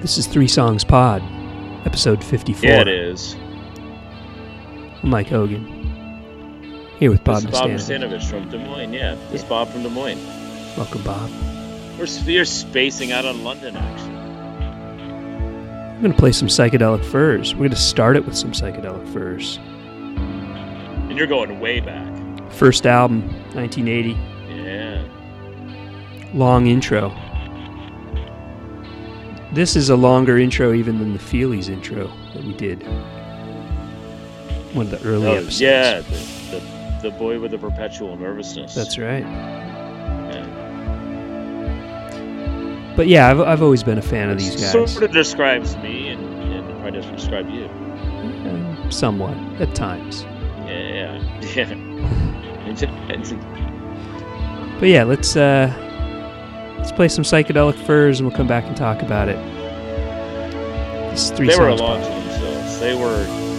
This is Three Songs Pod, episode 54. Yeah, it is. I'm Mike Hogan. Here with Bob this is Bob Nastanovich. From Des Moines. Yeah, this is Yeah. Bob from Des Moines. Welcome, Bob. We're, we're spacing out on London, actually. I'm going to play some Psychedelic Furs. We're going to start it with some Psychedelic Furs. And you're going way back. First album, 1980. Yeah. Long intro. This is a longer intro even than the Feelies intro that we did. One of the early Oh, episodes. yeah, the, the, the boy with the perpetual nervousness. That's right. Yeah. But yeah, I've, I've always been a fan of these guys. Sort of describes me and, and probably doesn't describe you. Uh, somewhat, at times. Yeah, yeah. yeah. But yeah, let's uh, let's play some psychedelic furs, and we'll come back and talk about it. It's three they were a to themselves. They were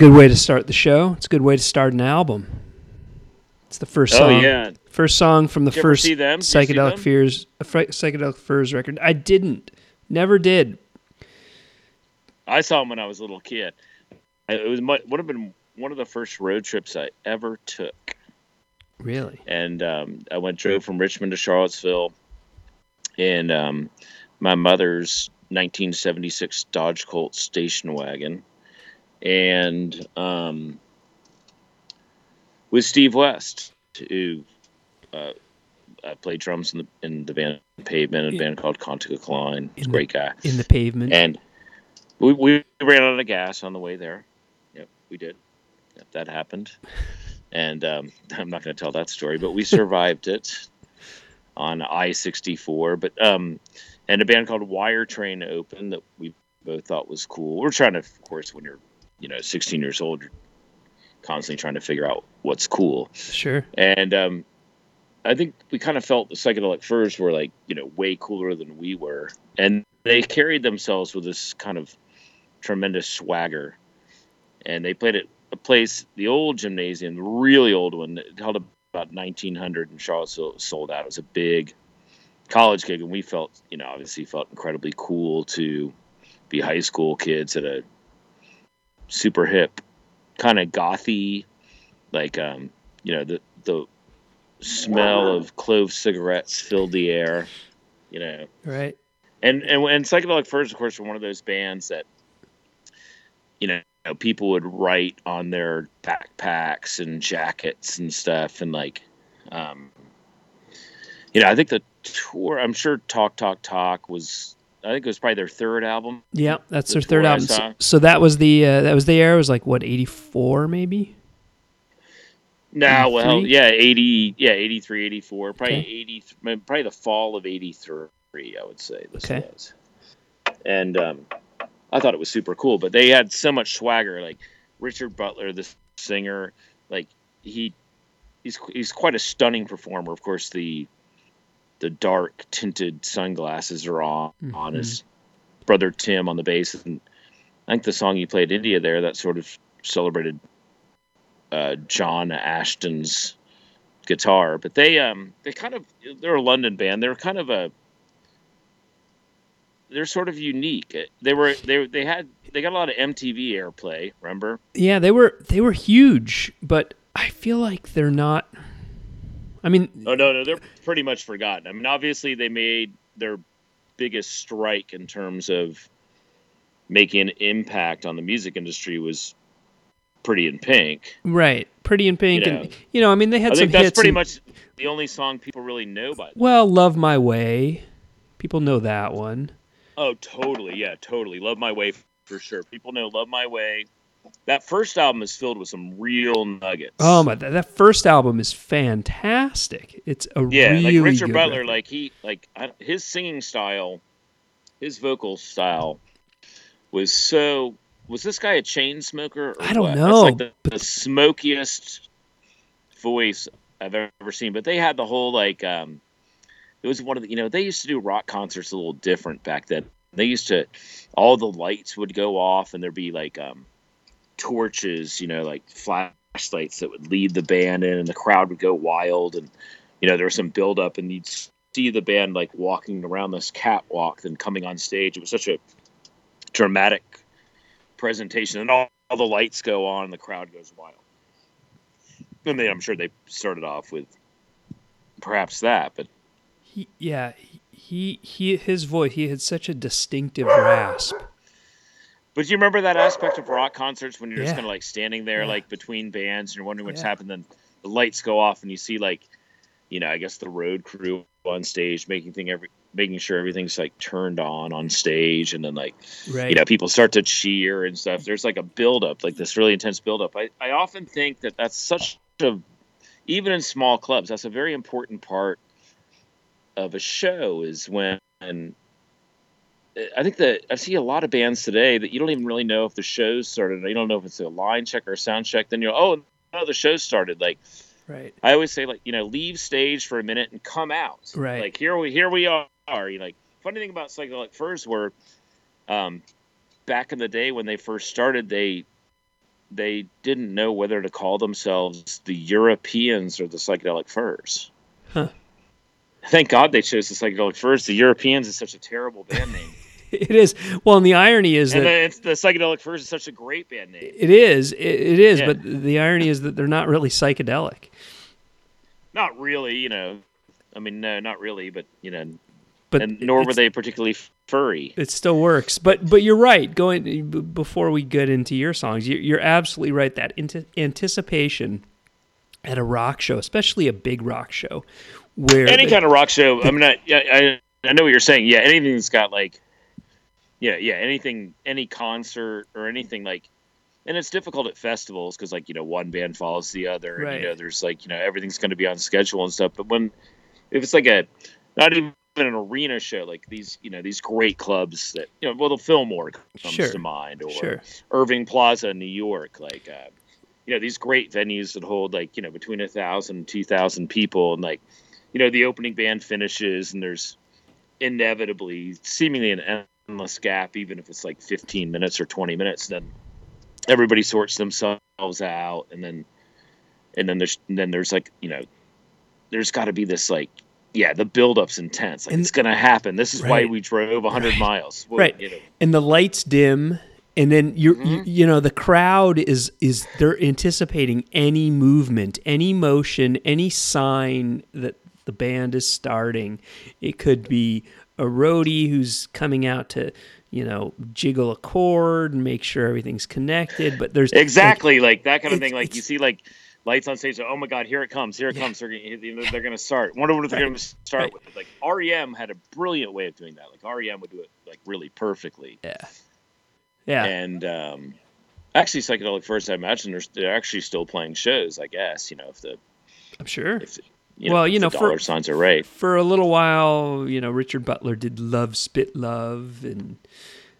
good way to start the show. It's a good way to start an album. It's the first song. Oh song. yeah, First song from the Did you ever first see them? Did see psychedelic furs, psychedelic furs record. I didn't. Never did. I saw him when I was a little kid. I- It was mu- would have been one of the first road trips I ever took, Really? and um, I went drove from Richmond to Charlottesville, in um, my mother's 1976 Dodge Colt station wagon, and um, with Steve West, who uh, I played drums in the in the band Pavement, a band called Contica Klein. He's a great guy. In the pavement. And we, we ran out of gas on the way there. Yep, we did. Yep, that happened. And um, I'm not going to tell that story, but we survived it on I 64. But um, and a band called Wire Train opened that we both thought was cool. We're trying to, of course, when you're you know 16 years old, you're constantly trying to figure out what's cool. sure. And um, I think we kind of felt the psychedelic furs were like, you know, way cooler than we were. And they carried themselves with this kind of tremendous swagger. And they played at a place, the old gymnasium, the really old one, that held about 1900 in Charlottesville, sold out. It was a big college gig. And we felt, you know, obviously felt incredibly cool to be high school kids at a super hip, kind of gothy, like, um, you know, the, the, smell of clove cigarettes filled the air, you know. Right. And and and psychedelic furs, of course, were one of those bands that, you know, people would write on their backpacks and jackets and stuff, and like, um, you know, I think the tour. I'm sure Talk Talk Talk was. I think it was probably their third album. Yeah, that's their third album. So, so that was the uh, that was the era. It was like what eighty four maybe. No, well, yeah, 80, yeah, 83, 84, probably Okay. 80, probably the fall of 83, I would say this Okay. was. And um, I thought it was super cool, but they had so much swagger. Like Richard Butler, the singer, like he, he's he's quite a stunning performer. Of course, the the dark tinted sunglasses are on on his brother Tim on the bass, and I think the song you played India there that sort of celebrated uh, John Ashton's guitar, but they um they kind of they're a London band. They're kind of a they're sort of unique. They were they they had they got a lot of MTV airplay. Remember? Yeah, they were they were huge, but I feel like they're not. I mean, Oh no, no, they're pretty much forgotten. I mean, obviously they made their biggest strike in terms of making an impact on the music industry was Pretty in Pink. right? Pretty in Pink, You and you know, I mean, they had I some think that's hits. pretty and- much the only song people really know by them. Well, Love My Way, people know that one. Oh, totally. Yeah, totally. Love My Way for sure. People know Love My Way. That first album is filled with some real nuggets. Oh my, that, first album is fantastic. It's a yeah, really like Richard Butler, record. like he, like I, his singing style, his vocal style was so. Was this guy a chain smoker? Or I don't what? know, like the, the smokiest voice I've ever seen. But they had the whole like. um It was one of the you know they used to do rock concerts a little different back then. They used to, all the lights would go off and there'd be like um torches, you know, like flashlights that would lead the band in, and the crowd would go wild. And you know, there was some build up, and you'd see the band like walking around this catwalk, then coming on stage. It was such a dramatic presentation, and all, all the lights go on, and the crowd goes wild. And then I'm sure they started off with perhaps that, but he, yeah, he, he his voice, he had such a distinctive rasp. But do you remember that aspect of rock concerts when you're just kind of like standing there, Yeah. like between bands, and you're wondering what's Yeah. happened? Then the lights go off, and you see like, you know, I guess the road crew on stage making thing every making sure everything's like turned on on stage, and then like Right. you know people start to cheer and stuff. There's like a build up, like this really intense build up. I I often think that that's such a even in small clubs, that's a very important part of a show is when I think that I see a lot of bands today that you don't even really know if the show's started. You don't know if it's a line check or a sound check. Then you're oh no, the show started. Like right. I always say, like you know, leave stage for a minute and come out. Right. Like here we here we are. You like funny thing about psychedelic furs were, um, back in the day when they first started, they they didn't know whether to call themselves the Europeans or the Psychedelic Furs. Huh. Thank God they chose the Psychedelic Furs. The Europeans is such a terrible band name. it is. Well, and the irony is and that it's, the Psychedelic Furs is such a great band name. it is. It, it is. Yeah. But the irony is that they're not really psychedelic. Not really, you know. I mean, no, not really, but you know, But and nor were they particularly furry. It still works, but but you're right. Going before we get into your songs, you're, you're absolutely right. That anticipation at a rock show, especially a big rock show, where Any the- kind of rock show. I mean, I, I I know what you're saying. Yeah, anything that's got like, yeah, yeah, anything, any concert or anything like, and it's difficult at festivals because like you know one band follows the other, and Right. you know there's like you know everything's going to be on schedule and stuff. But when if it's like a not even an arena show like these you know these great clubs that you know well the Fillmore comes Sure. to mind or sure, Irving Plaza in New York, like uh, you know these great venues that hold like you know between a thousand and two thousand people, and like you know the opening band finishes, and there's inevitably seemingly an endless gap, even if it's like fifteen minutes or twenty minutes. Then everybody sorts themselves out, and then and then there's and then there's like you know there's got to be this like. Yeah, the build-up's intense. Like And- it's gonna happen. This is why we drove 100 Right. miles. Well, Right. You know, and the lights dim, and then you're you, Mhm. you know the crowd is is they're anticipating any movement, any motion, any sign that the band is starting. It could be a roadie who's coming out to you know jiggle a chord and make sure everything's connected, but there's exactly like, that kind of thing like you see like lights on stage oh my god here it comes here it Yeah. comes they're, they're gonna start wonder what they're Right. gonna start Right. with like R.E.M. had a brilliant way of doing that like R.E.M. would do it like really perfectly yeah, yeah. and um actually psychedelic furs i imagine they're, they're actually still playing shows i guess you know if the I'm sure. if you Well, if you know, for- dollar signs are right. For a little while, you know, Richard Butler did Love Spit Love and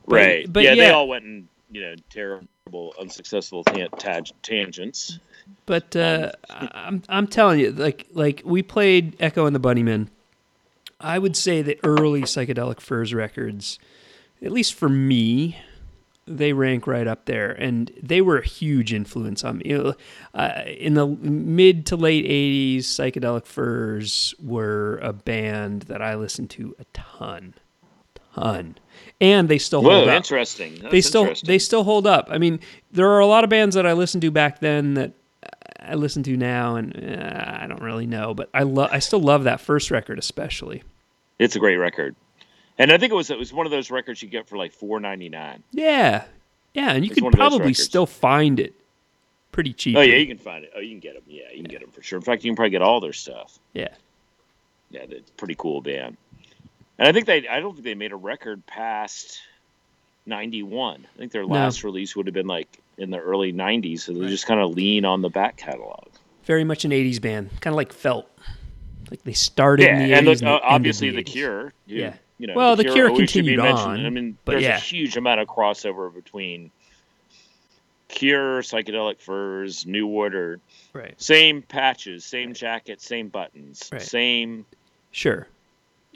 but- right. but yeah, they all went in you know terrible unsuccessful tag- tangents. But uh, I- I'm I'm telling you, like like we played Echo and the Bunnymen. I would say the early psychedelic furs records, at least for me, they rank right up there, and they were a huge influence on me. Uh, in the mid to late '80s, psychedelic furs were a band that I listened to a ton, ton, and they still hold up interesting That's they still interesting. they still hold up. I mean, there are a lot of bands that I listened to back then that I listen to now, and uh, I don't really know, but I love I still love that first record especially. It's a great record, and I think it was it was one of those records you get for like four ninety nine. Yeah, yeah, and you It's could one of those probably still find it pretty cheap. Oh yeah, you can find it. Oh, you can get them. Yeah, you can get them for sure. In fact, you can probably get all their stuff. yeah. Yeah, it's a pretty cool band. And I think they I don't think they made a record past ninety one. I think their No. last release would have been like in the early nineties, so they Right. just kind of lean on the back catalog. Very much an '80s band, kind of like Felt. Like they started Yeah, in the and 80s look, uh, obviously in the Cure. Yeah. You know, Well, The Cure should be continued mentioned. on, I mean, but there's yeah. a huge amount of crossover between Cure, Psychedelic Furs, New Order. Right. Same patches, same jackets, same buttons, Right. same Sure.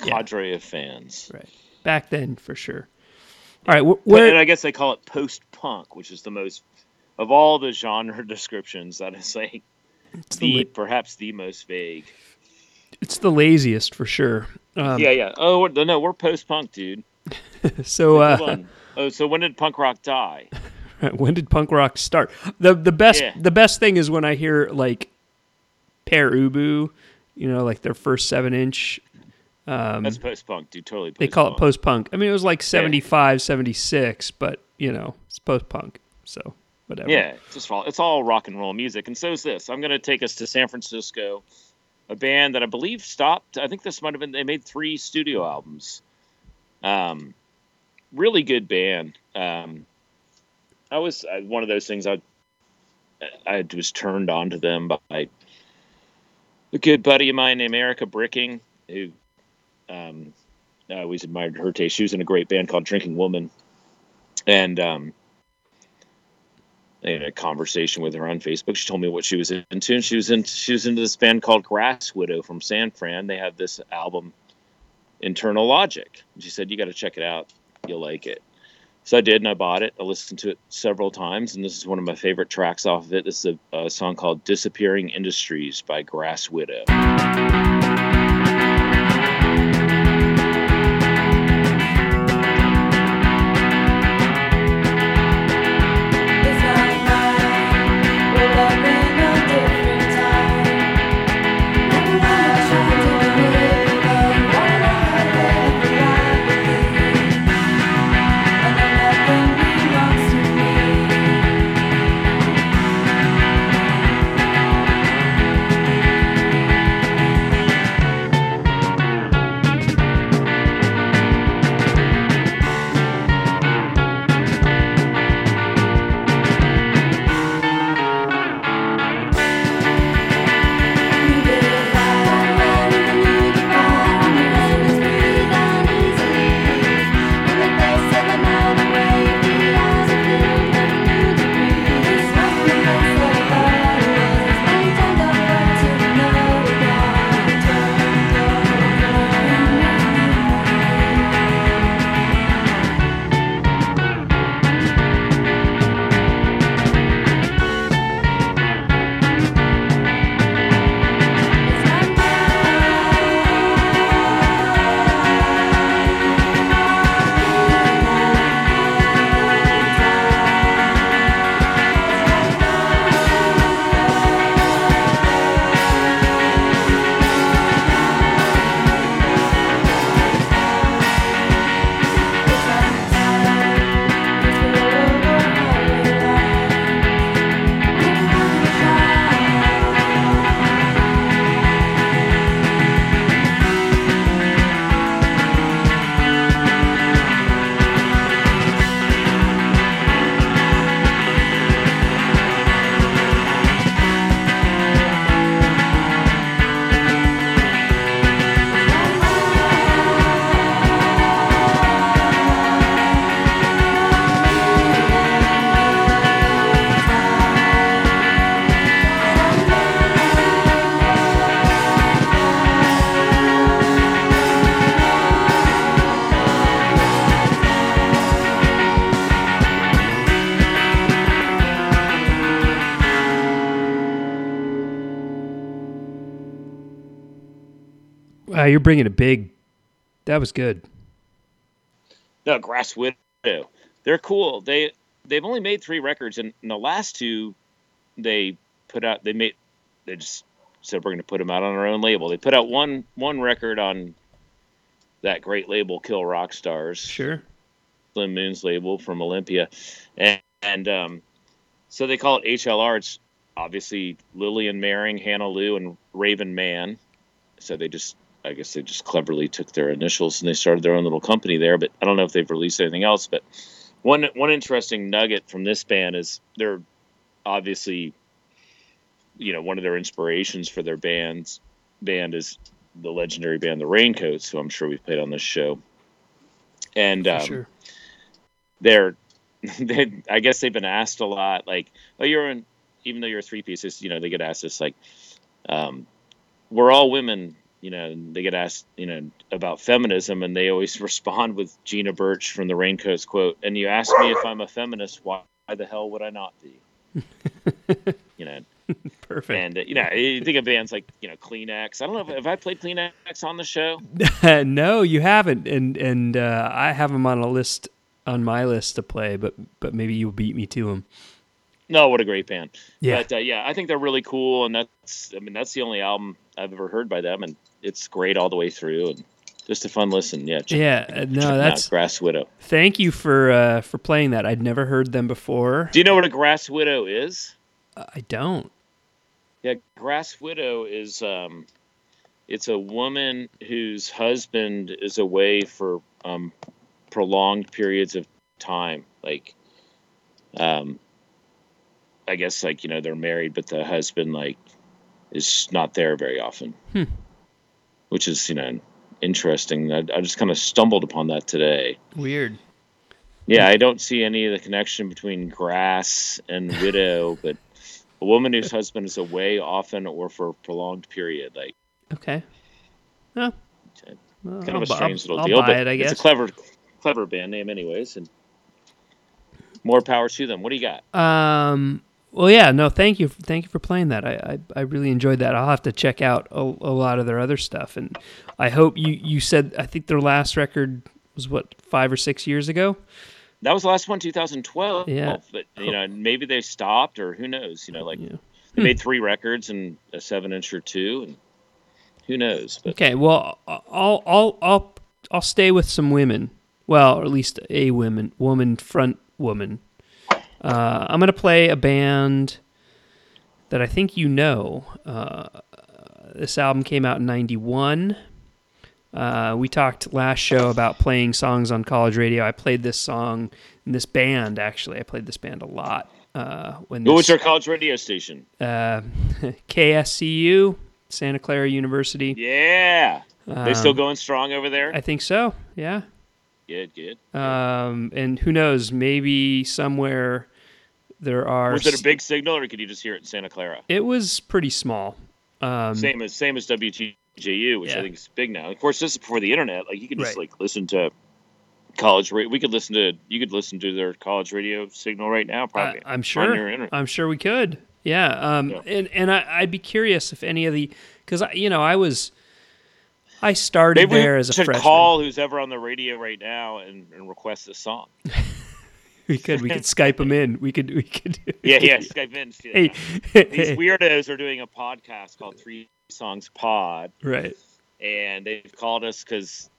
Yeah. cadre of fans. Right. Back then, for sure. All right. wh- Where? and I guess they call it post punk, which is the most of all the genre descriptions. That is like it's, the the, la- perhaps the most vague. it's the laziest for sure. Um, yeah, yeah. Oh we're- no, we're post punk, dude. So, uh. Oh, so when did punk rock die? when did punk rock start? the The best Yeah. the best thing is when I hear like Pere Ubu, you know, like their first seven inch. Um, That's post punk, dude. Totally. they call it post-punk. I mean, it was like 75, 76, but you know, it's post punk. So whatever. Yeah, it's just all it's all rock and roll music, and so is this. I'm going to take us to San Francisco, a band that I believe stopped. I think this might have been they made three studio albums. Um, really good band. Um, I was uh, one of those things. I I was turned on to them by a good buddy of mine named Erica Bricking, who um, I always admired her taste. She was in a great band called Drinking Woman, and um, I had a conversation with her on Facebook. She told me what she was into, and she was into she was into this band called Grass Widow from San Fran. They have this album, Internal Logic. She said, "You got to check it out. You'll like it." So I did, and I bought it. I listened to it several times, and this is one of my favorite tracks off of it. This is a, a song called "Disappearing Industries" by Grass Widow. You're bringing a big. That was good. No, Grass Widow. They're cool. They they've only made three records, and, and the last two they put out. They made they just said we're going to put them out on our own label. They put out one one record on that great label, Kill Rock Stars. Sure. Slim Moon's label from Olympia, and, and um, so they call it HLR. It's obviously Lillian Maring, Hannah Lew, and Raven Mahon. So they just, I guess they just cleverly took their initials and they started their own little company there. But I don't know if they've released anything else. But one one interesting nugget from this band is they're obviously, you know, one of their inspirations for their bands band is the legendary band the Raincoats, who I'm sure we've played on this show. And um, sure. they're they I guess they've been asked a lot like oh you're in even though you're three pieces you know they get asked this like um we're all women you know they get asked you know about feminism and they always respond with Gina Birch from the Raincoats quote and you ask me if I'm a feminist why, the hell would I not be you know Perfect. and uh, you know you think of bands like you know Kleenex I don't know if have I played Kleenex on the show no, you haven't, and and uh, I have them on a list on my list to play, but but maybe you beat me to them. No, what a great band. Yeah. But uh, yeah, I think they're really cool, and that's I mean that's the only album I've ever heard by them, and it's great all the way through, and just a fun listen. Yeah. Check, Yeah, uh, check no, that's Grass Widow. thank you for uh, for playing that. I'd never heard them before. Do you know what a Grass Widow is? I don't. Yeah, Grass Widow is um, it's a woman whose husband is away for um, prolonged periods of time, like um, I guess like you know they're married, but the husband like is not there very often, Hmm. Which is you know interesting. I, I just kind of stumbled upon that today. Weird. Yeah, I don't see any of the connection between grass and widow, but a woman whose husband is away often or for a prolonged period, like Okay. Well, kind I'll of a strange I'll- little I'll deal, but it, I it's a clever, clever band name, anyways. And More power to them. What do you got? Um. Well, yeah. No, thank you. Thank you for playing that. I I, I really enjoyed that. I'll have to check out a, a lot of their other stuff, and I hope you you said I think their last record was what five or six years ago. That was the last one, 2012. Yeah. But you know, maybe they stopped, or who knows? You know, like Yeah. they made three records and a seven inch or two, and who knows? But Okay. Well, I'll I'll I'll I'll stay with some women. Well, or at least a woman woman front woman. Uh, I'm gonna play a band that I think you know. Uh, this album came out in '91. Uh, we talked last show about playing songs on college radio. I played this song in this band. Actually, I played this band a lot. Uh, when what was this, our college radio station? uh, KSCU, Santa Clara University. Yeah. they still Um, going strong over there? I think so. Yeah. good, good. Um, and who knows? Maybe somewhere there are. was it a big signal, or could you just hear it in Santa Clara? It was pretty small. Um, same as same as WTJU, which Yeah. I think is big now. Of course, this is before the internet. Like you could just Right. like listen to college radio. We could listen to you could listen to their college radio signal right now, I, probably. I'm on sure. your internet. I'm sure we could. Yeah. Um, Yeah. And and I, I'd be curious if any of the because you know I was I started Maybe there as a should freshman. call who's ever on the radio right now and, and request a song. We could we could Skype them in. We could we could. Yeah, yeah. Skype in. Hey. These weirdos are doing a podcast called Three Songs Pod, right. and they've called us because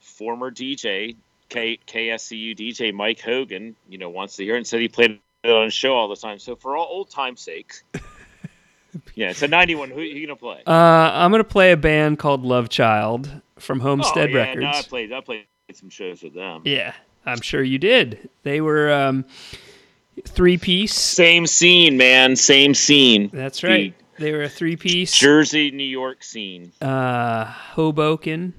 former DJ K, KSCU DJ Mike Hogan, you know, wants to hear it and said he played it on his show all the time. So for all old time's sake, yeah, it's a '91. Who are you gonna play? Uh, I'm gonna play a band called Love Child from Homestead oh, yeah, Records. No, I played. I played some shows with them. Yeah, I'm sure you did. They were um, three piece. Same scene, man. Same scene. That's right. They were a three piece. Jersey, New York scene. Uh, Hoboken.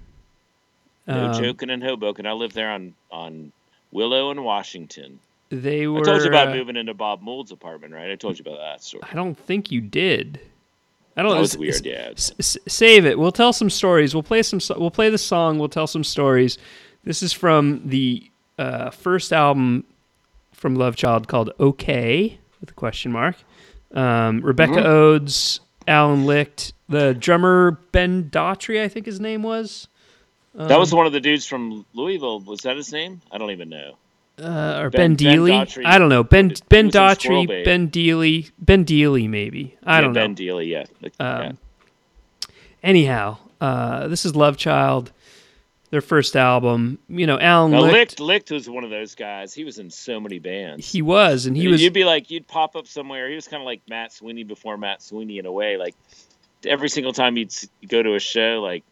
No Um, joking in Hoboken. I lived there on on Willow and Washington. They were. I told you about uh, moving into Bob Mould's apartment, right? I told you about that story. I don't think you did. I don't That was weird, yeah. s- save it. We'll tell some stories. We'll play some. so- We'll play the song. We'll tell some stories. This is from the uh, first album from Love Child called "Okay" with a question mark. Um, Rebecca Mm-hmm. Odes, Alan Licht, the drummer Ben Daughtry, I think his name was. that was one of the dudes from Louisville. Was that his name? I don't even know. uh, or Ben, Ben- Ben Deely. Daughtry. I don't know. Ben Ben Daughtry, Ben Deely, Ben Deely, maybe. I Yeah, don't know. Ben Dealey, yeah. Like, yeah. Um, Anyhow, uh, this is Love Child, their first album. You know, Alan Now, Licht, Licht, Licht was one of those guys. He was in so many bands. he was, and he was. You'd be like, you'd pop up somewhere. He was kind of like Matt Sweeney before Matt Sweeney in a way. Like every single time you'd go to a show, like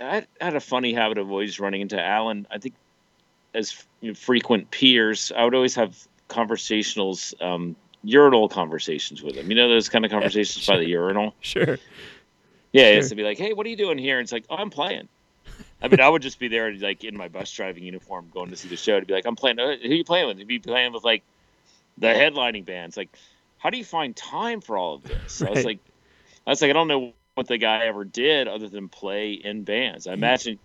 I had a funny habit of always running into Alan. I think as you know, frequent peers, I would always have conversationals, um, urinal conversations with him. You know those kind of conversations by the urinal. Sure. Yeah, Sure. it's to be like, hey, what are you doing here? And it's like, oh, I'm playing. I mean, I would just be there, like in my bus driving uniform, going to see the show. To be like, I'm playing. Uh, who are you playing with? To be playing with like the headlining bands. Like, how do you find time for all of this? I was like, I was like, I don't know what the guy ever did other than play in bands. I mm-hmm. imagine,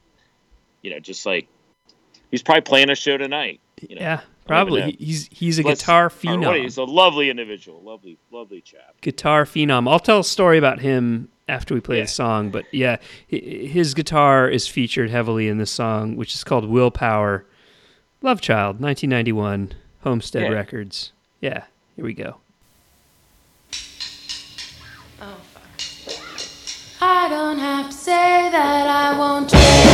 you know, just like he's probably playing a show tonight. You know, Yeah, probably. He's he's a Let's- guitar phenom. He's a lovely individual, lovely, lovely chap. Guitar phenom. I'll tell a story about him after we play Yeah. the song, but yeah, his guitar is featured heavily in this song, which is called "Willpower." Love Child, 1991, Homestead Yeah. Records. Yeah, here we go. Oh, I don't have to say that I won't change.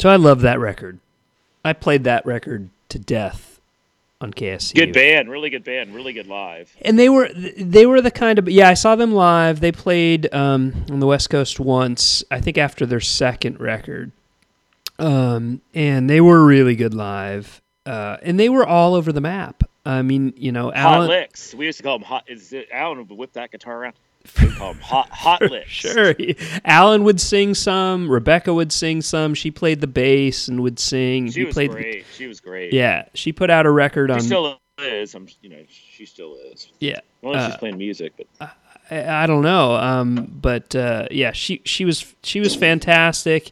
So I love that record. I played that record to death on KSC. Good band, really good band, really good live. and they were they were the kind of yeah I saw them live. They played um, on the West Coast once, I think after their second record, um, and they were really good live. Uh, and they were all over the map. I mean, you know, Hot Alan. licks. We used to call them hot. Is it, Alan would whip that guitar around. We call them hot hot licks. Sure, Alan would sing some. Rebecca would sing some. She played the bass and would sing. She He was played. great. She was great. Yeah, she put out a record on She on. still is. I'm. You know, she still is. yeah, Well, Uh, she's playing music, but I, I don't know. Um, but uh, yeah, she she was she was fantastic.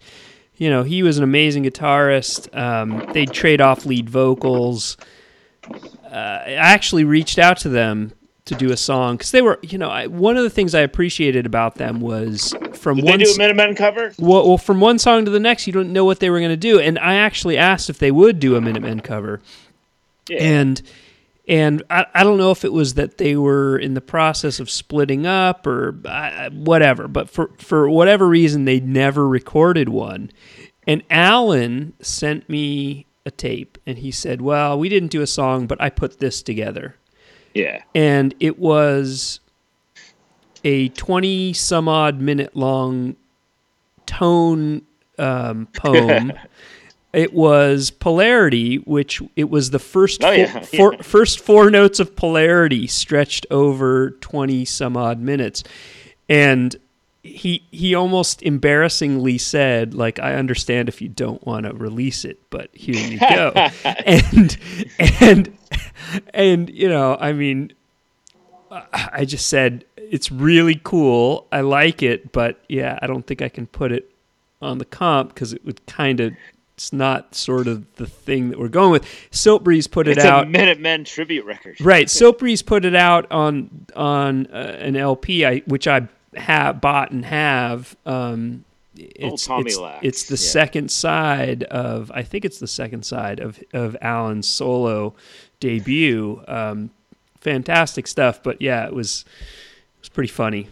You know, he was an amazing guitarist. Um, they'd trade off lead vocals. Uh, I actually reached out to them to do a song because they were, you know, I, one of the things I appreciated about them was from did one they do a Minutemen cover? well, well, from one song to the next, you don't know what they were going to do. And I actually asked if they would do a Minutemen cover, Yeah. and and I, I don't know if it was that they were in the process of splitting up or uh, whatever, but for for whatever reason they never recorded one. And Alan sent me a tape, and he said, "Well, we didn't do a song, but I put this together." Yeah. and it was a 20 some odd minute long tone um, poem. it was polarity, which it was the first Oh, four, yeah, four- yeah. first four notes of polarity stretched over 20 some odd minutes. And he he almost embarrassingly said like I understand if you don't want to release it but here you go and and and you know I mean I just said it's really cool I like it but yeah I don't think I can put it on the comp because it would kind of it's not sort of the thing that we're going with Siltbreeze put it It's out a Minutemen tribute record. Right. Siltbreeze put it out on on uh, an LP, I, which I have bought and have. Um, it's Tommy it's, it's the yeah. second side of I think it's the second side of of Alan's solo debut. Um, fantastic stuff, but yeah, it was it was pretty funny.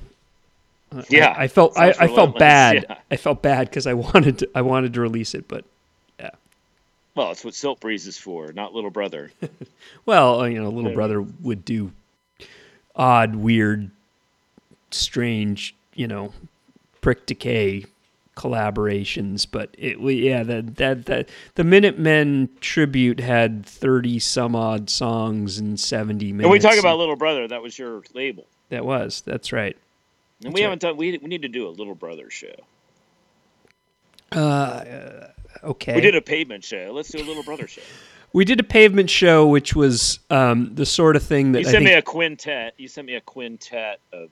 Yeah, I, I felt I, I felt bad. yeah. I felt bad because I wanted to, I wanted to release it, but yeah. Well, it's what Siltbreeze is for, not Little Brother. Well, you know, little brother would do odd, weird, strange, you know, Prick Decay collaborations, but it we yeah that that that the Minutemen tribute had thirty some odd songs and seventy minutes. and we talk about Little Brother. That was your label. that was that's right. And That's we right. haven't done. We, we need to do a Little Brother show. Uh, Okay, We did a pavement show. Let's do a Little Brother show. we did a pavement show, which was um, the sort of thing that You sent me a quintet. You sent me a quintet of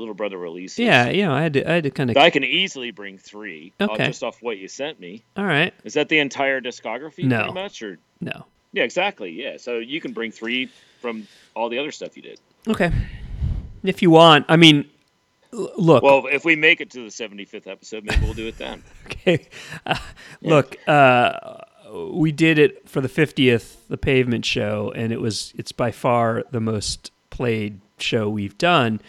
Little Brother releases. yeah, you know, I had to I had to kind of I can easily bring three. uh, Okay. just off what you sent me. all right, Is that the entire discography? No. Pretty much, or no, yeah, exactly. Yeah. So you can bring three from all the other stuff you did. okay, if you want, I mean, look, Well, if we make it to the 75th episode, maybe we'll do it then. Okay. Uh, Look, uh, we did it for the 50th, the pavement show, and it was it's by far the most played show we've done.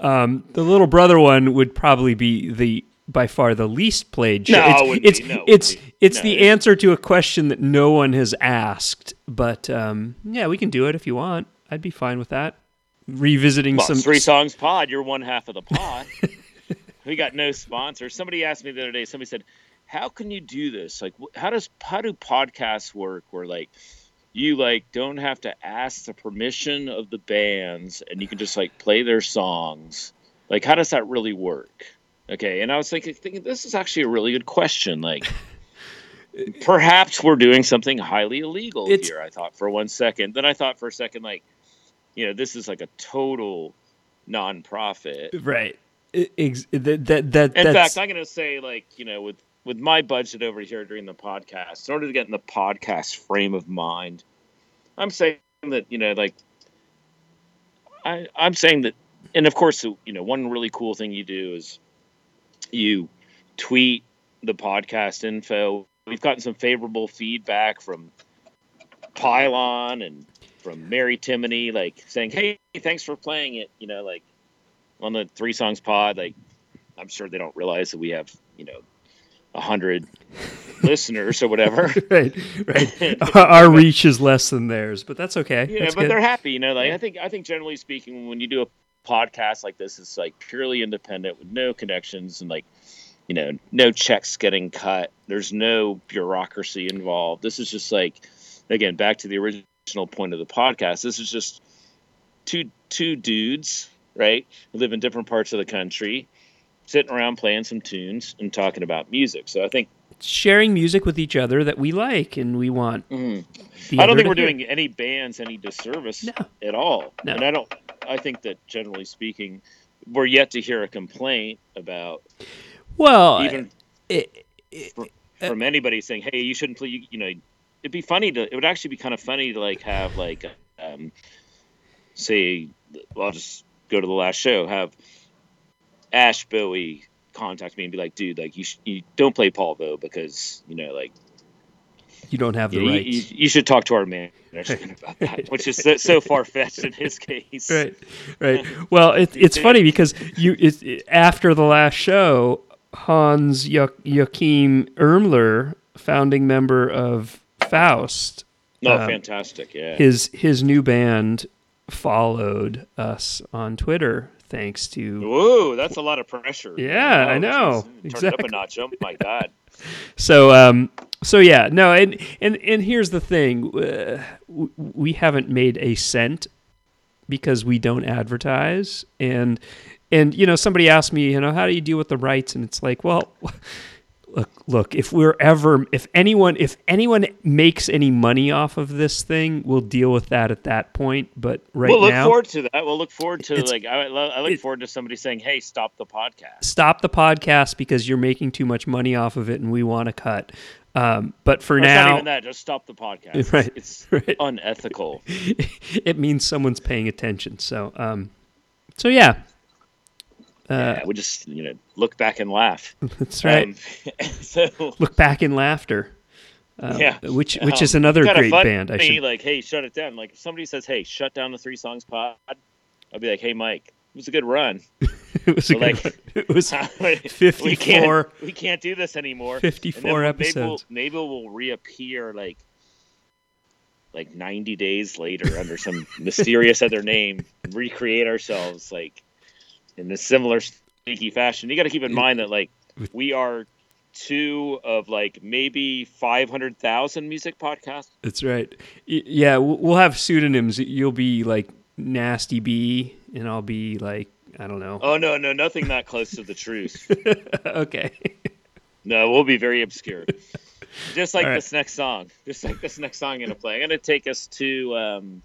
Um, the little brother one would probably be the by far the least played show. No, it it's it's. No, it it's, it's No, the answer to a question that no one has asked. But um, yeah, we can do it if you want. I'd be fine with that. Revisiting Well, some three songs pod. You're one half of the pod. we got no sponsors. Somebody asked me the other day. Somebody said, "How can you do this? Like, how does how do podcasts work? Where like you like don't have to ask the permission of the bands, and you can just like play their songs. Like, how does that really work?" Okay, and I was thinking, thinking this is actually a really good question. Like, perhaps we're doing something highly illegal It's- here. I thought for one second. Then I thought for a second, like, you know, this is like a total nonprofit. right. I- ex- that that, that In that's, fact, I'm going to say, like, you know, with with my budget over here during the podcast, in order to get in the podcast frame of mind, I'm saying that you know, like, I I'm saying that, and of course, you know, one really cool thing you do is you tweet the podcast info. We've gotten some favorable feedback from Pylon and from Mary Timony, like saying, "Hey, thanks for playing it." You know, like on the three songs pod. Like, I'm sure they don't realize that we have, you know, hundred listeners or whatever. right, right. Our reach is less than theirs, but that's okay. Yeah, That's but good. they're happy. You know, like I think I think generally speaking, when you do a podcast like this, it's like purely independent with no connections and like you know no checks getting cut. There's no bureaucracy involved. This is just like again back to the original point of the podcast. This is just two two dudes, right, who live in different parts of the country, sitting around playing some tunes and talking about music. So I think sharing music with each other that we like and we want. the I don't think we're hear. doing any bands any disservice No. at all. No. And I don't. I think that generally speaking, we're yet to hear a complaint about Well, even it, from anybody saying, "Hey, you shouldn't play." You, you know, it'd be funny to. It would actually be kind of funny to like have like, um, say, well, I'll just go to the last show. Have Ash Bowie contact me and be like, "Dude, like you, sh- you don't play Polvo because you know, like." you don't have the rights. you, you should talk to our management about that, which is so, so far fetched in his case. right, right. Well, it, it's funny because you it, it- after the last show, Hans jo- Joachim Irmler, founding member of Faust, Oh, Um, fantastic. Yeah. his his new band followed us on Twitter thanks to Whoa, that's a lot of pressure. Yeah, I know. Turn it up a notch. Oh my god. so um so yeah no and and and here's the thing uh, we haven't made a cent because we don't advertise and and you know somebody asked me you know how do you deal with the rights and it's like well look look if we're ever if anyone if anyone makes any money off of this thing we'll deal with that at that point but right now, we'll look now forward to that. We'll look forward to like I, I look it- forward to somebody saying, "Hey, stop the podcast." stop the podcast because you're making too much money off of it and we want to cut um, but for Or it's not now even that. Just stop the podcast. Right, It's right. unethical. it means someone's paying attention. So, um, so yeah, uh, yeah, we just you know look back and laugh. that's right. Um, so Look back in laughter. Um, Yeah. which which um, is another kinda great band. I should. like, hey, shut it down. Like if somebody says, "Hey, shut down the three songs pod," I'll be like, "Hey, Mike, it was a good run. it was a so, good like- one. it was we 54 can't we can't do this anymore. 54 episodes. Maybe we'll, maybe we'll reappear like like 90 days later under some mysterious other name, recreate ourselves like in this similar sneaky fashion. You got to keep in mind that like we are two of like maybe 500,000 music podcasts. That's right. Yeah, we'll have pseudonyms. You'll be like Nasty B, and I'll be like I don't know. Oh no, no, nothing that close to the truth. okay. No, we'll be very obscure. Just like right. this next song. Just like this next song I'm gonna play. I'm gonna take us to um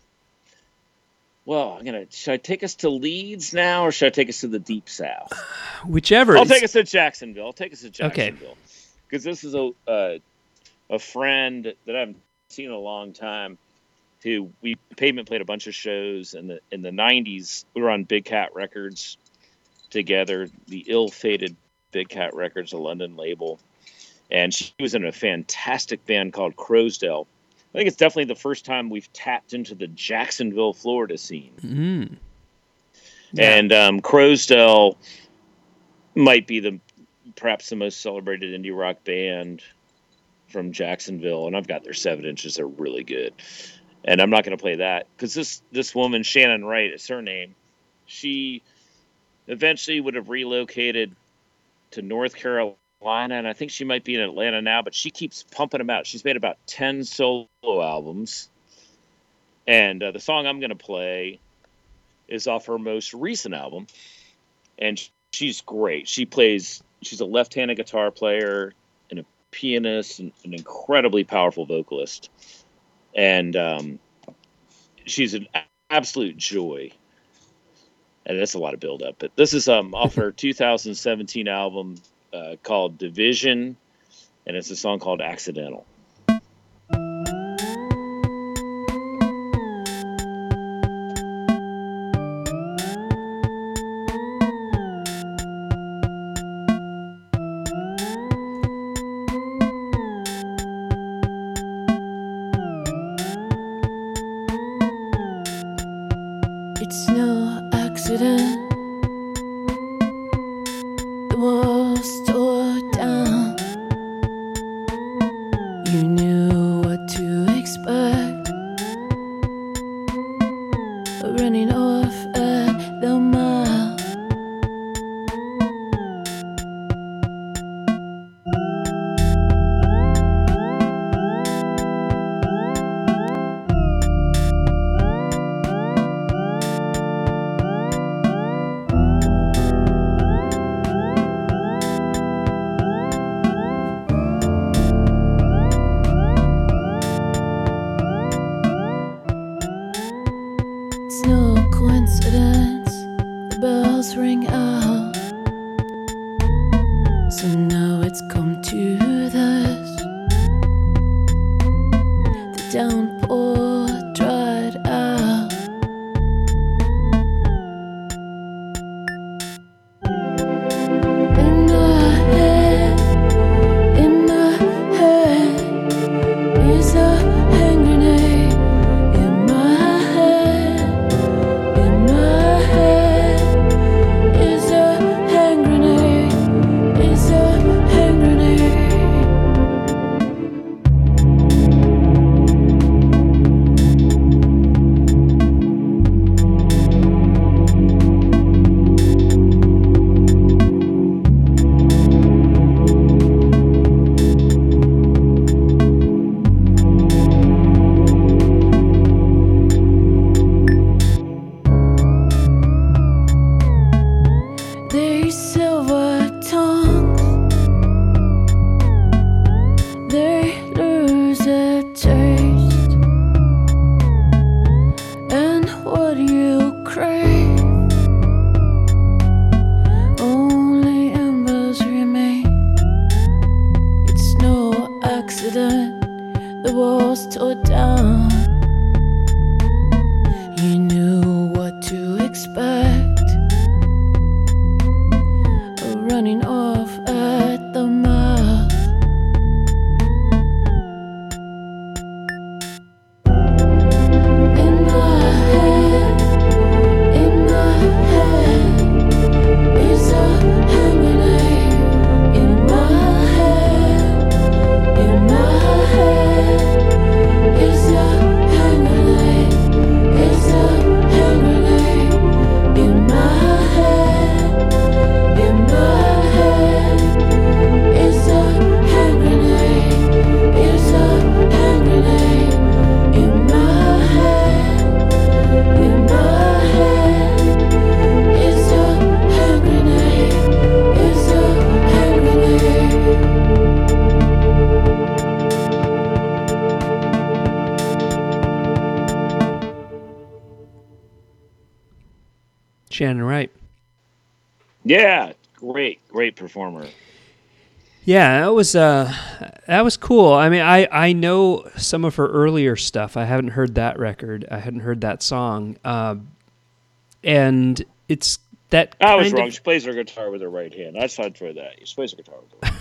well, I'm gonna should I take us to Leeds now or should I take us to the deep south? Whichever. I'll take us to Jacksonville. I'll take us to Okay. Jacksonville. Because this is a uh, a friend that I haven't seen in a long time who we pavement played a bunch of shows in the in the nineties. We were on Big Cat Records together, the ill fated Big Cat Records, a London label. And she was in a fantastic band called Crowsdale. I think it's definitely the first time we've tapped into the Jacksonville, Florida scene. Mm. Yeah. And um, Crowsdale might be the perhaps the most celebrated indie rock band from Jacksonville, and I've got their seven inches. They're really good, and I'm not going to play that because this this woman Shannon Wright is her name. She eventually would have relocated to North Carolina, and I think she might be in Atlanta now. But she keeps pumping them out. She's made about ten solo albums, and uh, the song I'm going to play is off her most recent album, and she's great. She plays. She's a left-handed guitar player and a pianist and an incredibly powerful vocalist, and um, she's an absolute joy. And that's a lot of build-up, but this is um off her 2017 album uh, called Division, and it's a song called Accidental. Performer. Yeah, that was uh, that was cool. I mean, I I know some of her earlier stuff. I haven't heard that record. I hadn't heard that song. Um, and it's that. I was wrong. of- She plays her guitar with her right hand. I saw for that. She plays her guitar with her. right hand.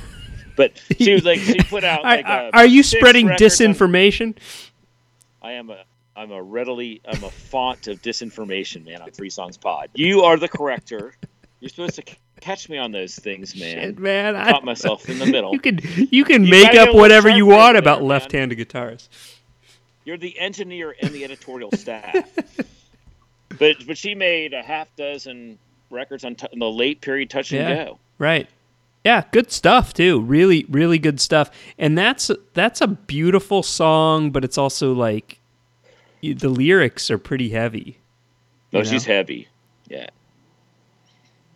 But she was like she put out. Are, Like are- uh, are you spreading records on- disinformation? I am a I'm a readily I'm a font of disinformation, man. On Three Songs Pod. You are the corrector. You're supposed to catch me on those things, man. Shit, man, I Caught myself in the middle. You can you can You make up whatever you want there, about man. left-handed guitars. You're the engineer and the editorial staff. but but she made a half dozen records on t- in the late period touch and Yeah. go. Right. Yeah, good stuff too. Really, really good stuff. And that's that's a beautiful song, but it's also like the lyrics are pretty heavy. No, You she's heavy. Yeah.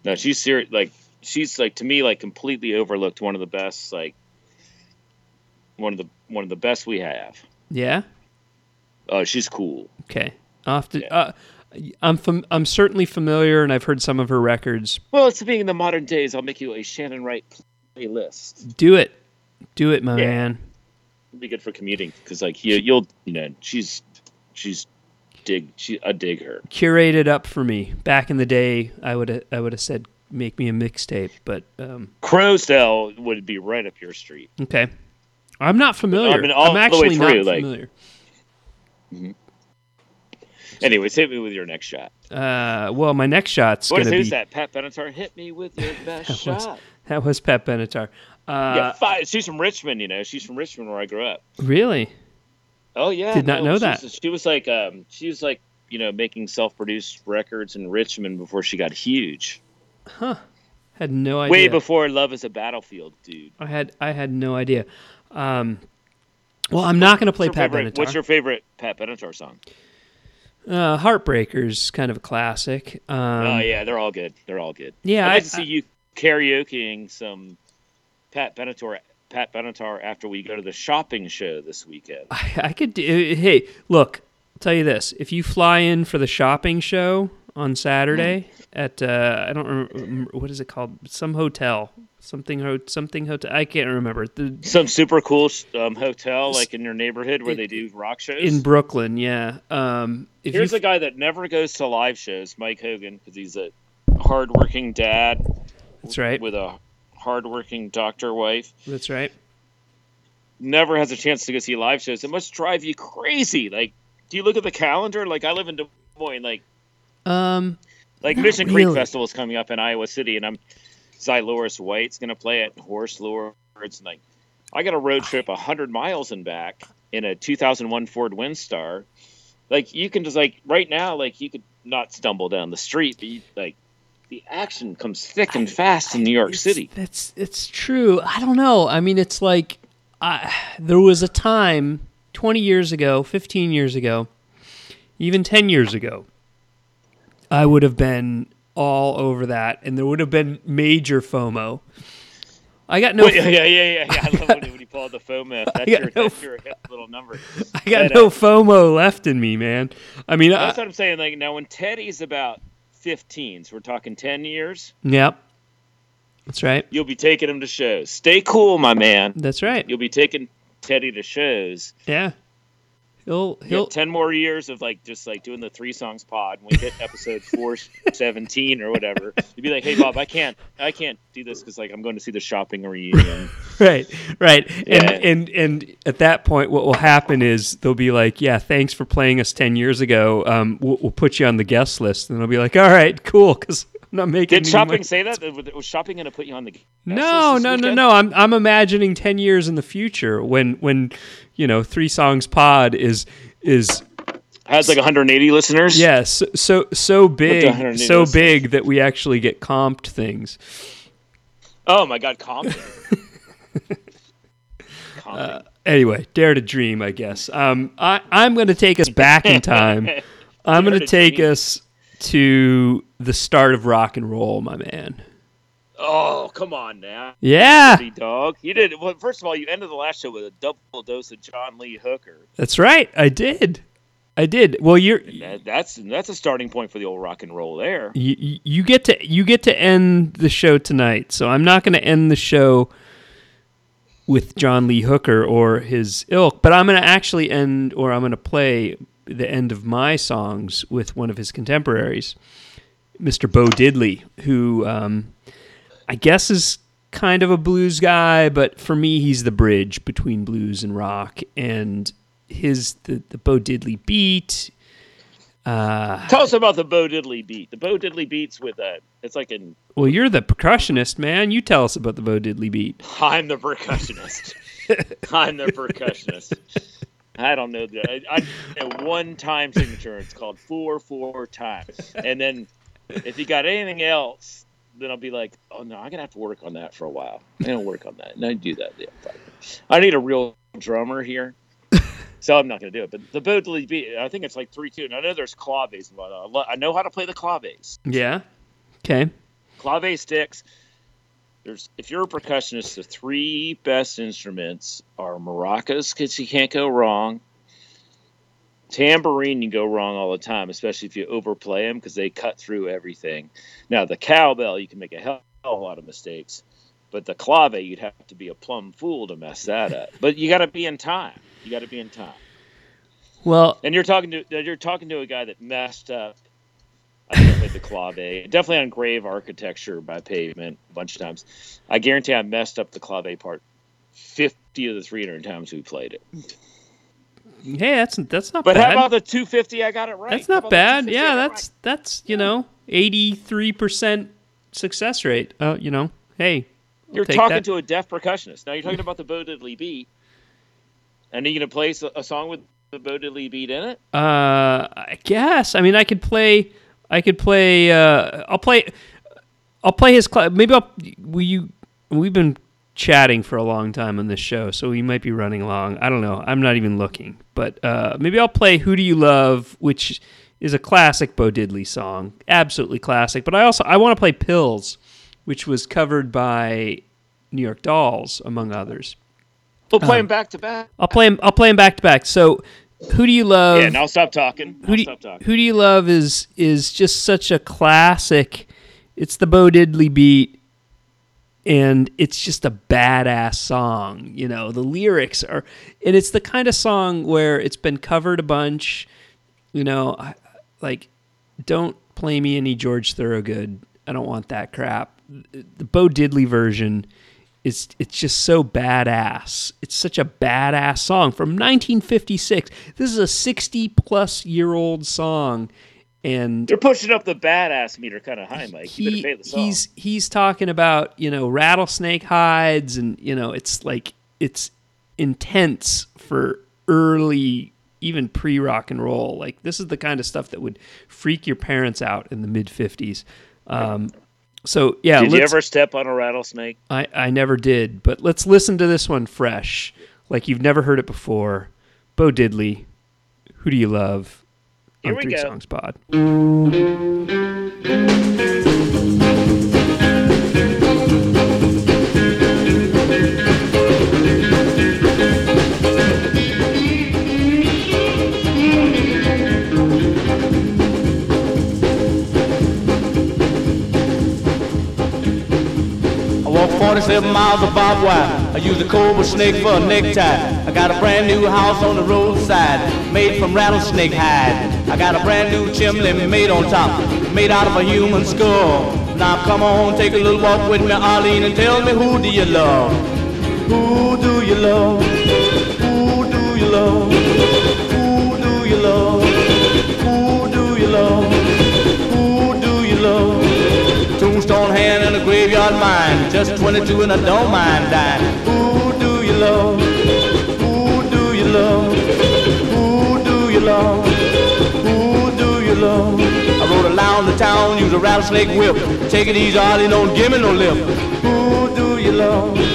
No, she's serious. Like she's like to me like completely overlooked. One of the best. Like one of the one of the best we have. Yeah. Oh, she's cool. Okay. To, Yeah. uh, I'm fam- I'm certainly familiar, and I've heard some of her records. Well, it's being in the modern days. I'll make you a Shannon Wright playlist. Do it, do it, my Yeah. man. It'll be good for commuting because like you, you'll you know she's she's dig she I dig her. Curated up for me. Back in the day, I would I would have said make me a mixtape, but um, Crowsdale would be right up your street. okay. I'm not familiar. I mean, all I'm actually not like- familiar. Anyways, hit me with your next shot. Uh, well, my next shot's What gonna is be who's that? Pat Benatar. Hit me with your best was- shot. That was Pat Benatar. Uh, yeah, five, she's from Richmond. You know, she's from Richmond where I grew up. Really? Oh yeah, Did not know she that. was- she was like, um, she was like, you know, making self-produced records in Richmond before she got huge. Huh. Had no idea. Way before Love Is a Battlefield, dude. I had I had no idea. Um, well, I'm not going to play Pat favorite- Benatar. What's your favorite Pat Benatar song? uh, Heartbreakers, kind of a classic. Um, oh yeah, they're all good. They're all good. yeah, I'd I- like to see you karaokeing some Pat Benatar. Pat Benatar after we go to the shopping show this weekend. I, I could do. Hey, look, I'll tell you this: if you fly in for the shopping show on Saturday at uh, I don't remember what is it called, some hotel, something ho- something hotel. I can't remember. The, Some super cool um, hotel like in your neighborhood where they do rock shows. in Brooklyn, yeah. Um, if Here's a guy that never goes to live shows, Mike Hogan, because he's a hardworking dad that's right, with a hardworking doctor wife. that's right. Never has a chance to go see live shows. It must drive you crazy. Like, do you look at the calendar? Like, I live in Des Moines. Like, Um, like Mission really. Creek Festival is coming up in Iowa City, and I'm Xylouris White's going to play at Horse Lords. And like, I got a road trip hundred miles and back in a 2001 Ford Windstar. Like, you can just like right now, like you could not stumble down the street, but you, like the action comes thick and fast in New York It's- City. That's it's true. I don't know. I mean, it's like I, there was a time 20 years ago, 15 years ago, even 10 years ago, I would have been all over that, and there would have been major FOMO. I got no, Wait, yeah, yeah, yeah, yeah. I love when, when you out the FOMO. That's, your, no that's your hip little number. I got but, no uh, FOMO left in me, man. I mean, I, That's what I'm saying. Like now, when Teddy's about 15, so we're talking 10 years, yep, that's right. you'll be taking him to shows. Stay cool, my man. That's right. You'll be taking Teddy to shows. Yeah, he'll He'll, 10 more years of like just like doing the three songs pod. When we hit episode 417 or whatever, you'd be like, "Hey, Bob, I can't, I can't do this because like I'm going to see the shopping reunion." right right and Yeah. and and at that point what will happen is they'll be like yeah thanks for playing us 10 years ago um we'll, we'll put you on the guest list and they'll be like all right cool because not making Did shopping money." say that? Was was shopping going to put you on the? no no no no i'm i'm imagining 10 years in the future when when you know three songs pod is is Has like 180 listeners. yeah so so, big so listeners? big that we actually get comped things Oh my God, Compton. Compton. anyway, dare to dream, I guess. Um, I, I'm going to take us back in time. I'm going to to take dream. us to the start of rock and roll, my man. oh, come on now. Yeah, dog. You did well. First of all, you ended the last show with a double dose of John Lee Hooker. that's right. I did. I did. Well, you're That, that's that's a starting point for the old rock and roll there. you, you- you get to you get to end the show tonight. So I'm not going to end the show with John Lee Hooker or his ilk, but I'm going to actually end or I'm going to play the end of my songs with one of his contemporaries, Mr. Bo Diddley, who um, I guess is kind of a blues guy, but for me, he's the bridge between blues and rock. And his the, the Bo Diddley beat. Uh, Tell us about the Bo Diddley beat. The Bo Diddley beats with a. It's like an. well, you're the percussionist, man. You tell us about the Bo Diddley beat. I'm the percussionist. I'm the percussionist. I don't know that. I, I know one time signature. It's called four four times. And then if you got anything else, then I'll be like, oh no, I'm gonna have to work on that for a while. I'm gonna work on that. And I do that. Yeah. I need a real drummer here. So I'm not going to do it, but the Bodley beat. I think it's like three two. And I know there's claves involved. I I know how to play the claves. Yeah. Okay. clave sticks. There's if you're a percussionist, the three best instruments are maracas because you can't go wrong. Tambourine, you go wrong all the time, especially if you overplay them because they cut through everything. Now the cowbell, you can make a hell of a lot of mistakes, but the clave, you'd have to be a plumb fool to mess that up. But you got to be in time. You got to be in time. Well, And you're talking to you're talking to a guy that messed up. I think I played the clave, definitely on grave architecture by pavement a bunch of times. I guarantee I messed up the clave part fifty of the three hundred times we played it. hey, that's that's not But bad. how about the two fifty? I got it right. that's not bad. Yeah, that's that's you know eighty three percent success rate. Uh, you know, hey, You're take talking that. to a deaf percussionist. Now you're talking about the Bo Diddley Beat. And are you going to play a song with the Bo Diddley Beat in it? Uh, I guess. I mean, I could play. I could play. Uh, I'll play. I'll play his. Cl- maybe I'll. Will you? We've been chatting for a long time on this show, so we might be running along. I don't know. I'm not even looking, but uh, maybe I'll play "Who Do You Love," which is a classic Bo Diddley song, absolutely classic. But I also I want to play "Pills," which was covered by New York Dolls, among others. We'll play Um, them back to back. I'll play him. I'll play him back to back. So, who do you love? Yeah, now stop talking. Now who do stop you, talking. who do you love is is just such a classic. It's the Bo Diddley beat, and it's just a badass song. You know, the lyrics are, and it's the kind of song where it's been covered a bunch. You know, I- like, don't play me any George Thorogood. I don't want that crap. The Bo Diddley version is it's just so badass. It's such a badass song from 1956. This is a 60 plus year old song, and they're pushing up the badass meter kind of high, Mike. You he, better pay the song. he's he's talking about you know rattlesnake hides and you know it's like it's intense for early even pre rock and roll like this is the kind of stuff that would freak your parents out in the mid 50s um, so yeah Did you ever step on a rattlesnake? I, I never did but let's listen to this one fresh like you've never heard it before bo diddley who do you love Here on we three go. songs pod 47 miles of barbed wire. I use a cobra snake for a necktie. I got a brand new house on the roadside, made from rattlesnake hide. I got a brand new chimney made on top, made out of a human skull. Now come on, take a little walk with me, Arlene, and tell me who do you love? Who do you love? Who do you love? Who do you love? Graveyard mind. Just 22 and I don't mind dying. Who do you love? Who do you love? Who do you love? Who do you love? I rode around the town, use a rattlesnake whip. Take it easy, Arlie, don't give me no lip. Who do you love?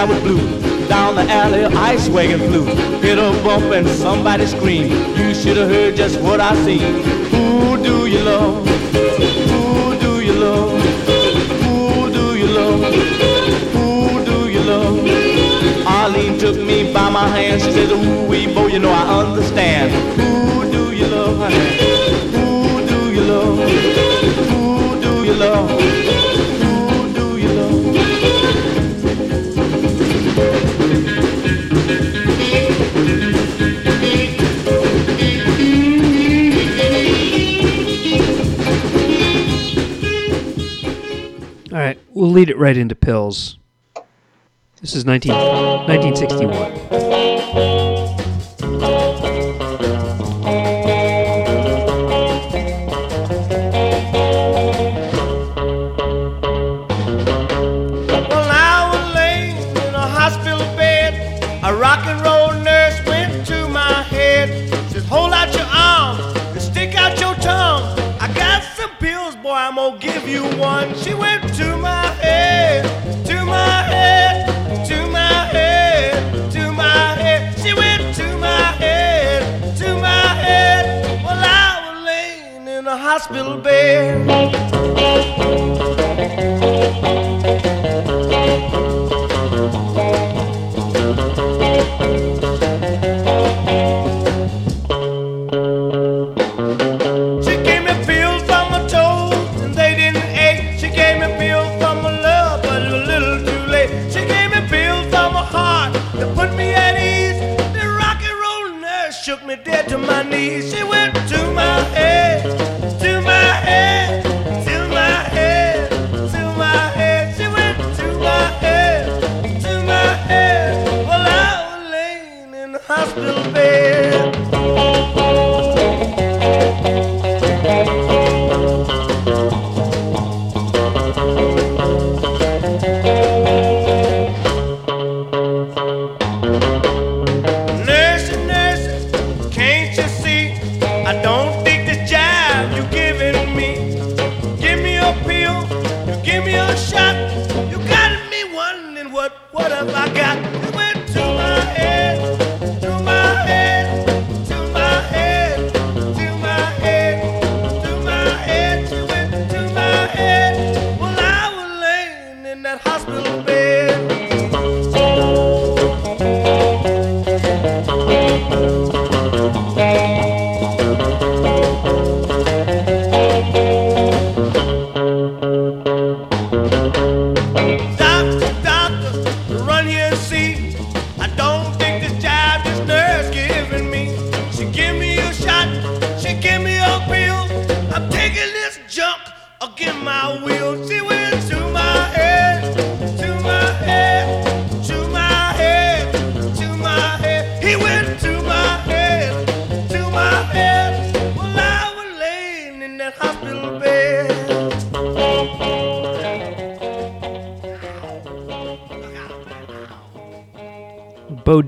Sky was blue. Down the alley, ice wagon flew. Hit a bump and somebody screamed. You should have heard just what I seen. Who do you love? Who do you love? Who do you love? Who do you love? Arlene took me by my hand. She said, Ooh, wee, boy, you know I understand. Who do you love, honey? Who do you love? Who do you love? Right, we'll lead it right into pills. This is 19, 1961. Well, now we're laying in a hospital bed. A rock and roll nurse went to my head. Just hold out your arms and stick out your tongue. I hospital bed.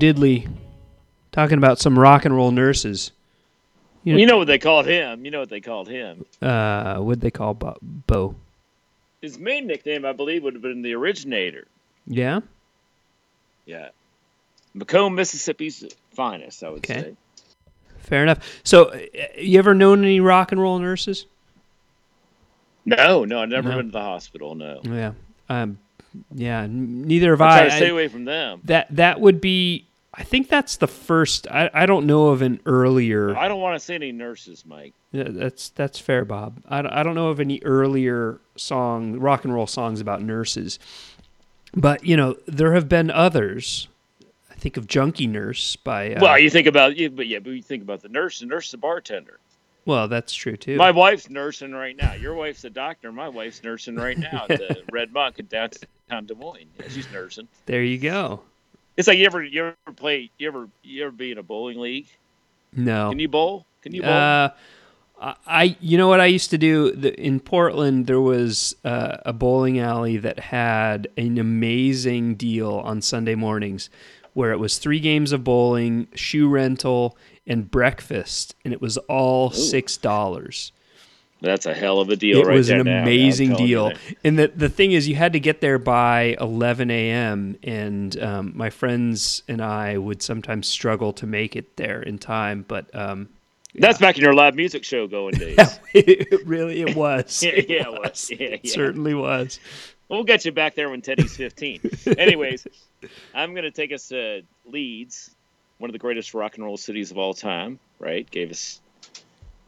Diddley talking about some rock and roll nurses. You know, You know what they called him. You know what they called him. uh, what'd they call Bo? Bo? His main nickname, I believe, would have been the originator. Yeah. Yeah. McComb, Mississippi's finest, I would Okay. say. Fair enough. So, uh, you ever known any rock and roll nurses? No, no, I've never No. been to the hospital. No. Yeah. Um, yeah. Neither have I I. try to stay away from them. that that would be. I think that's the first. I, I don't know of an earlier. I don't want to see any nurses, Mike. Yeah, that's that's fair, Bob. I, don't- I don't know of any earlier song rock and roll songs about nurses, but you know there have been others. I think of Junkie Nurse by. Uh, well, you think about you, but yeah, but you think about the nurse. The nurse the bartender. well, that's true too. My wife's nursing right now. Your wife's a doctor. My wife's nursing right now at the Red Monk in downtown Des Moines. Yeah, she's nursing. there you go. It's like you ever you ever play you ever you ever be in a bowling league? No. Can you bowl? Can you bowl? Uh, I- I, you know what I used to do The- in Portland. There was uh, a bowling alley that had an amazing deal on Sunday mornings, where it was three games of bowling, shoe rental, and breakfast, and it was all six dollars. That's a hell of a deal. It right was an now. Amazing deal, and the the thing is, you had to get there by eleven a.m. And um, my friends and I would sometimes struggle to make it there in time, but um, That's back in your live music show going days. it really it was. Yeah, It yeah, it was. Yeah, It certainly was. We'll get you back there when Teddy's 15. Anyways, I'm going to take us to Leeds, one of the greatest rock and roll cities of all time, right? Gave us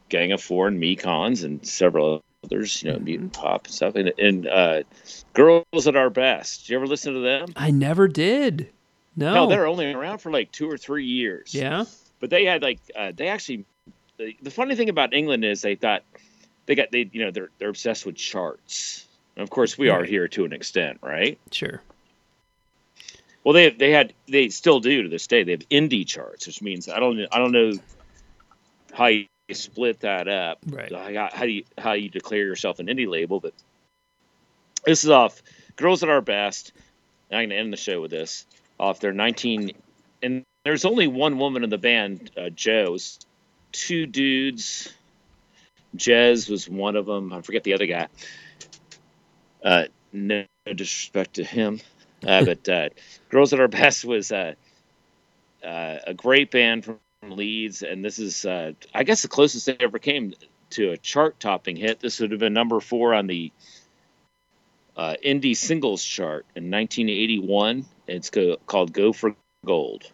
Gang of Four and Mekons and several others, you know, Mutant Pop and stuff. And, and uh, Girls at Our Best. Did you ever listen to them? I never did. No. No, they're only around for like two or three years. yeah. but they had like uh, they actually the, the funny thing about England is they thought they got they you know they're they're obsessed with charts. And of course, we are here to an extent, right? Sure. Well, they they had they still do to this day. They have indie charts, which means I don't I don't know how you split that up. Right. How, how do you how you declare yourself an indie label? But this is off "Girls at Our Best." I'm going to end the show with this off their 19. And there's only one woman in the band, uh, Joe's. Two dudes. Jez was one of them. I forget the other guy. Uh, no disrespect to him, uh, but uh, "Girls at Our Best" was uh, uh, a great band from Leeds, and this is, uh, I guess, the closest they ever came to a chart-topping hit. This would have been number four on the uh, indie singles chart in 1981. It's called "Go for Gold."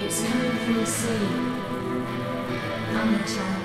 It's coming from the sea the town.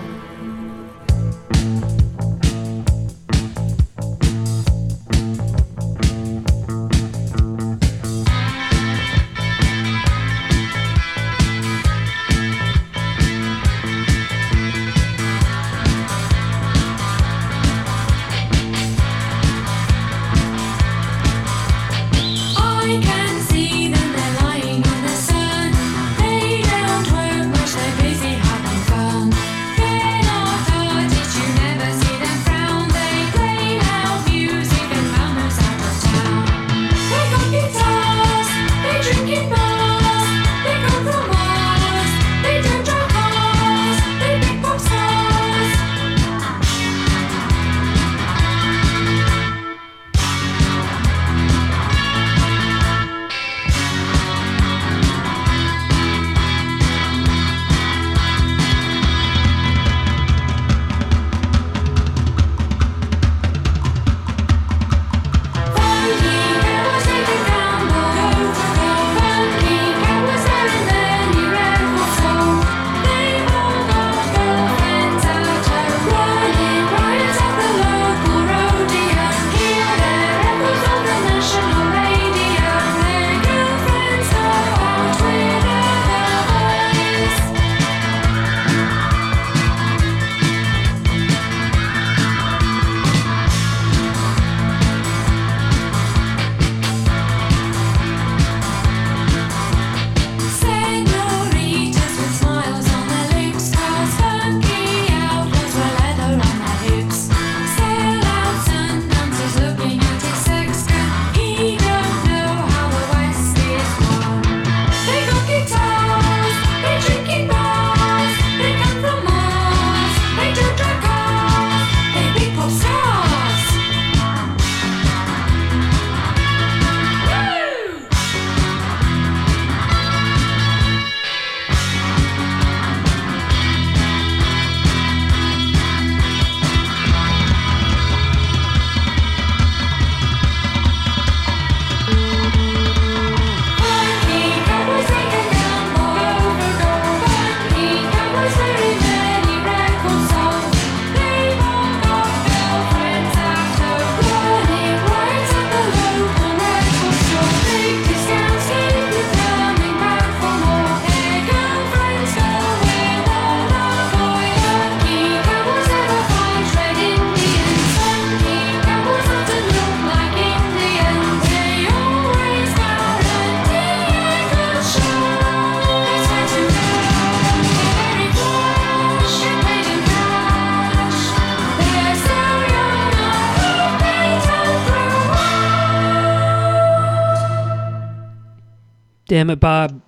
Damn it, Bob.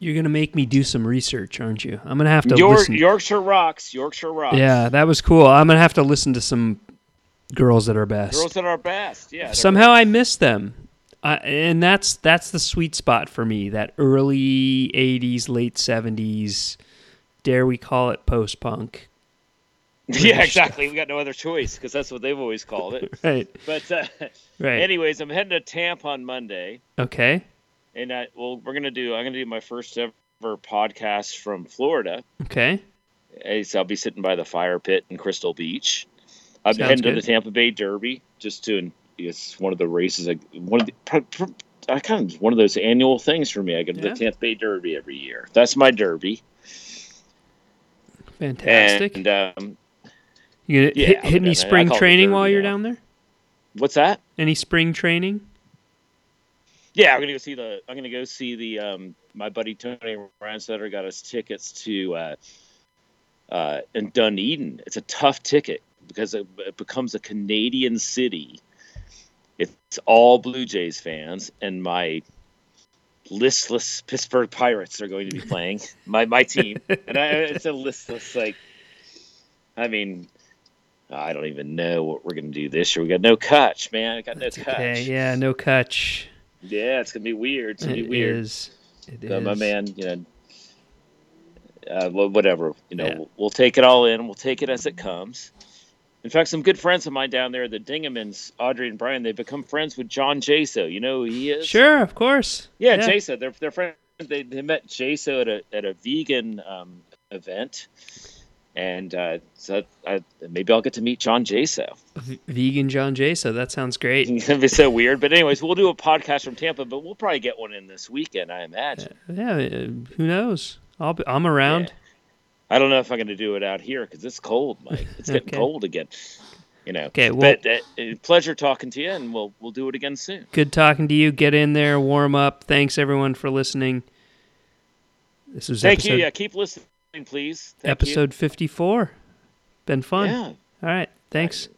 You're gonna make me do some research, aren't you? I'm gonna have to York, listen. Yorkshire rocks. Yorkshire rocks. Yeah, that was cool. I'm gonna have to listen to some girls that are best. Girls at our best. Yeah. Somehow I miss them, uh, and that's that's the sweet spot for me. That early '80s, late '70s, dare we call it post punk? Yeah, exactly. We got no other choice because that's what they've always called it. Right, But uh, right. anyways, I'm heading to Tampa on Monday, okay, and I, well, we're gonna do. I'm gonna do my first ever podcast from Florida. okay. So I'll be sitting by the fire pit in Crystal Beach. I'm Sounds heading to the Tampa Bay Derby just to. It's one of the races. I, one of the. I kind of one of those annual things for me. I go to Yeah. the Tampa Bay Derby every year. That's my Derby. Fantastic. And um, you gonna yeah, hit, hit any spring training while you're now. down there? what's that? Any spring training? Yeah, I'm gonna go see the. I'm gonna go see the. Um, my buddy Tony Ransetter got us tickets to. Uh, uh, in Dunedin, it's a tough ticket because it, it becomes a Canadian city. It's all Blue Jays fans, and my listless Pittsburgh Pirates are going to be playing my my team, and I, it's a listless like. I mean, I don't even know what we're gonna do this year. We got no catch, man. I got no catch. Okay, yeah, no catch. Yeah, it's gonna be weird. It's gonna It be weird. is. It So my man, you know, uh, whatever. You know, Yeah. we'll, we'll take it all in. We'll take it as it comes. In fact, some good friends of mine down there, the Dingemans, Audrey and Brian, they've become friends with John Jaso. You know who he is? Sure, of course. Yeah, Jaso. They're they're friends. They, they met Jaso at a at a vegan um, event, and uh, so I, maybe I'll get to meet John Jaso. V- vegan John Jaso. That sounds great. It's gonna be so weird. But anyways, we'll do a podcast from Tampa, but we'll probably get one in this weekend, I imagine. Yeah, uh, who knows? I'll be, I'm around. Yeah. I don't know if I'm going to do it out here because it's cold, Mike. It's getting Okay. cold again. You know. Okay, well- but uh, uh, pleasure talking to you, and we'll we'll do it again soon. Good talking to you. Get in there, warm up. Thanks everyone for listening. This was Thank episode, you. Yeah, keep listening, please. Thank episode 54. Been fun. Yeah. All right. Thanks.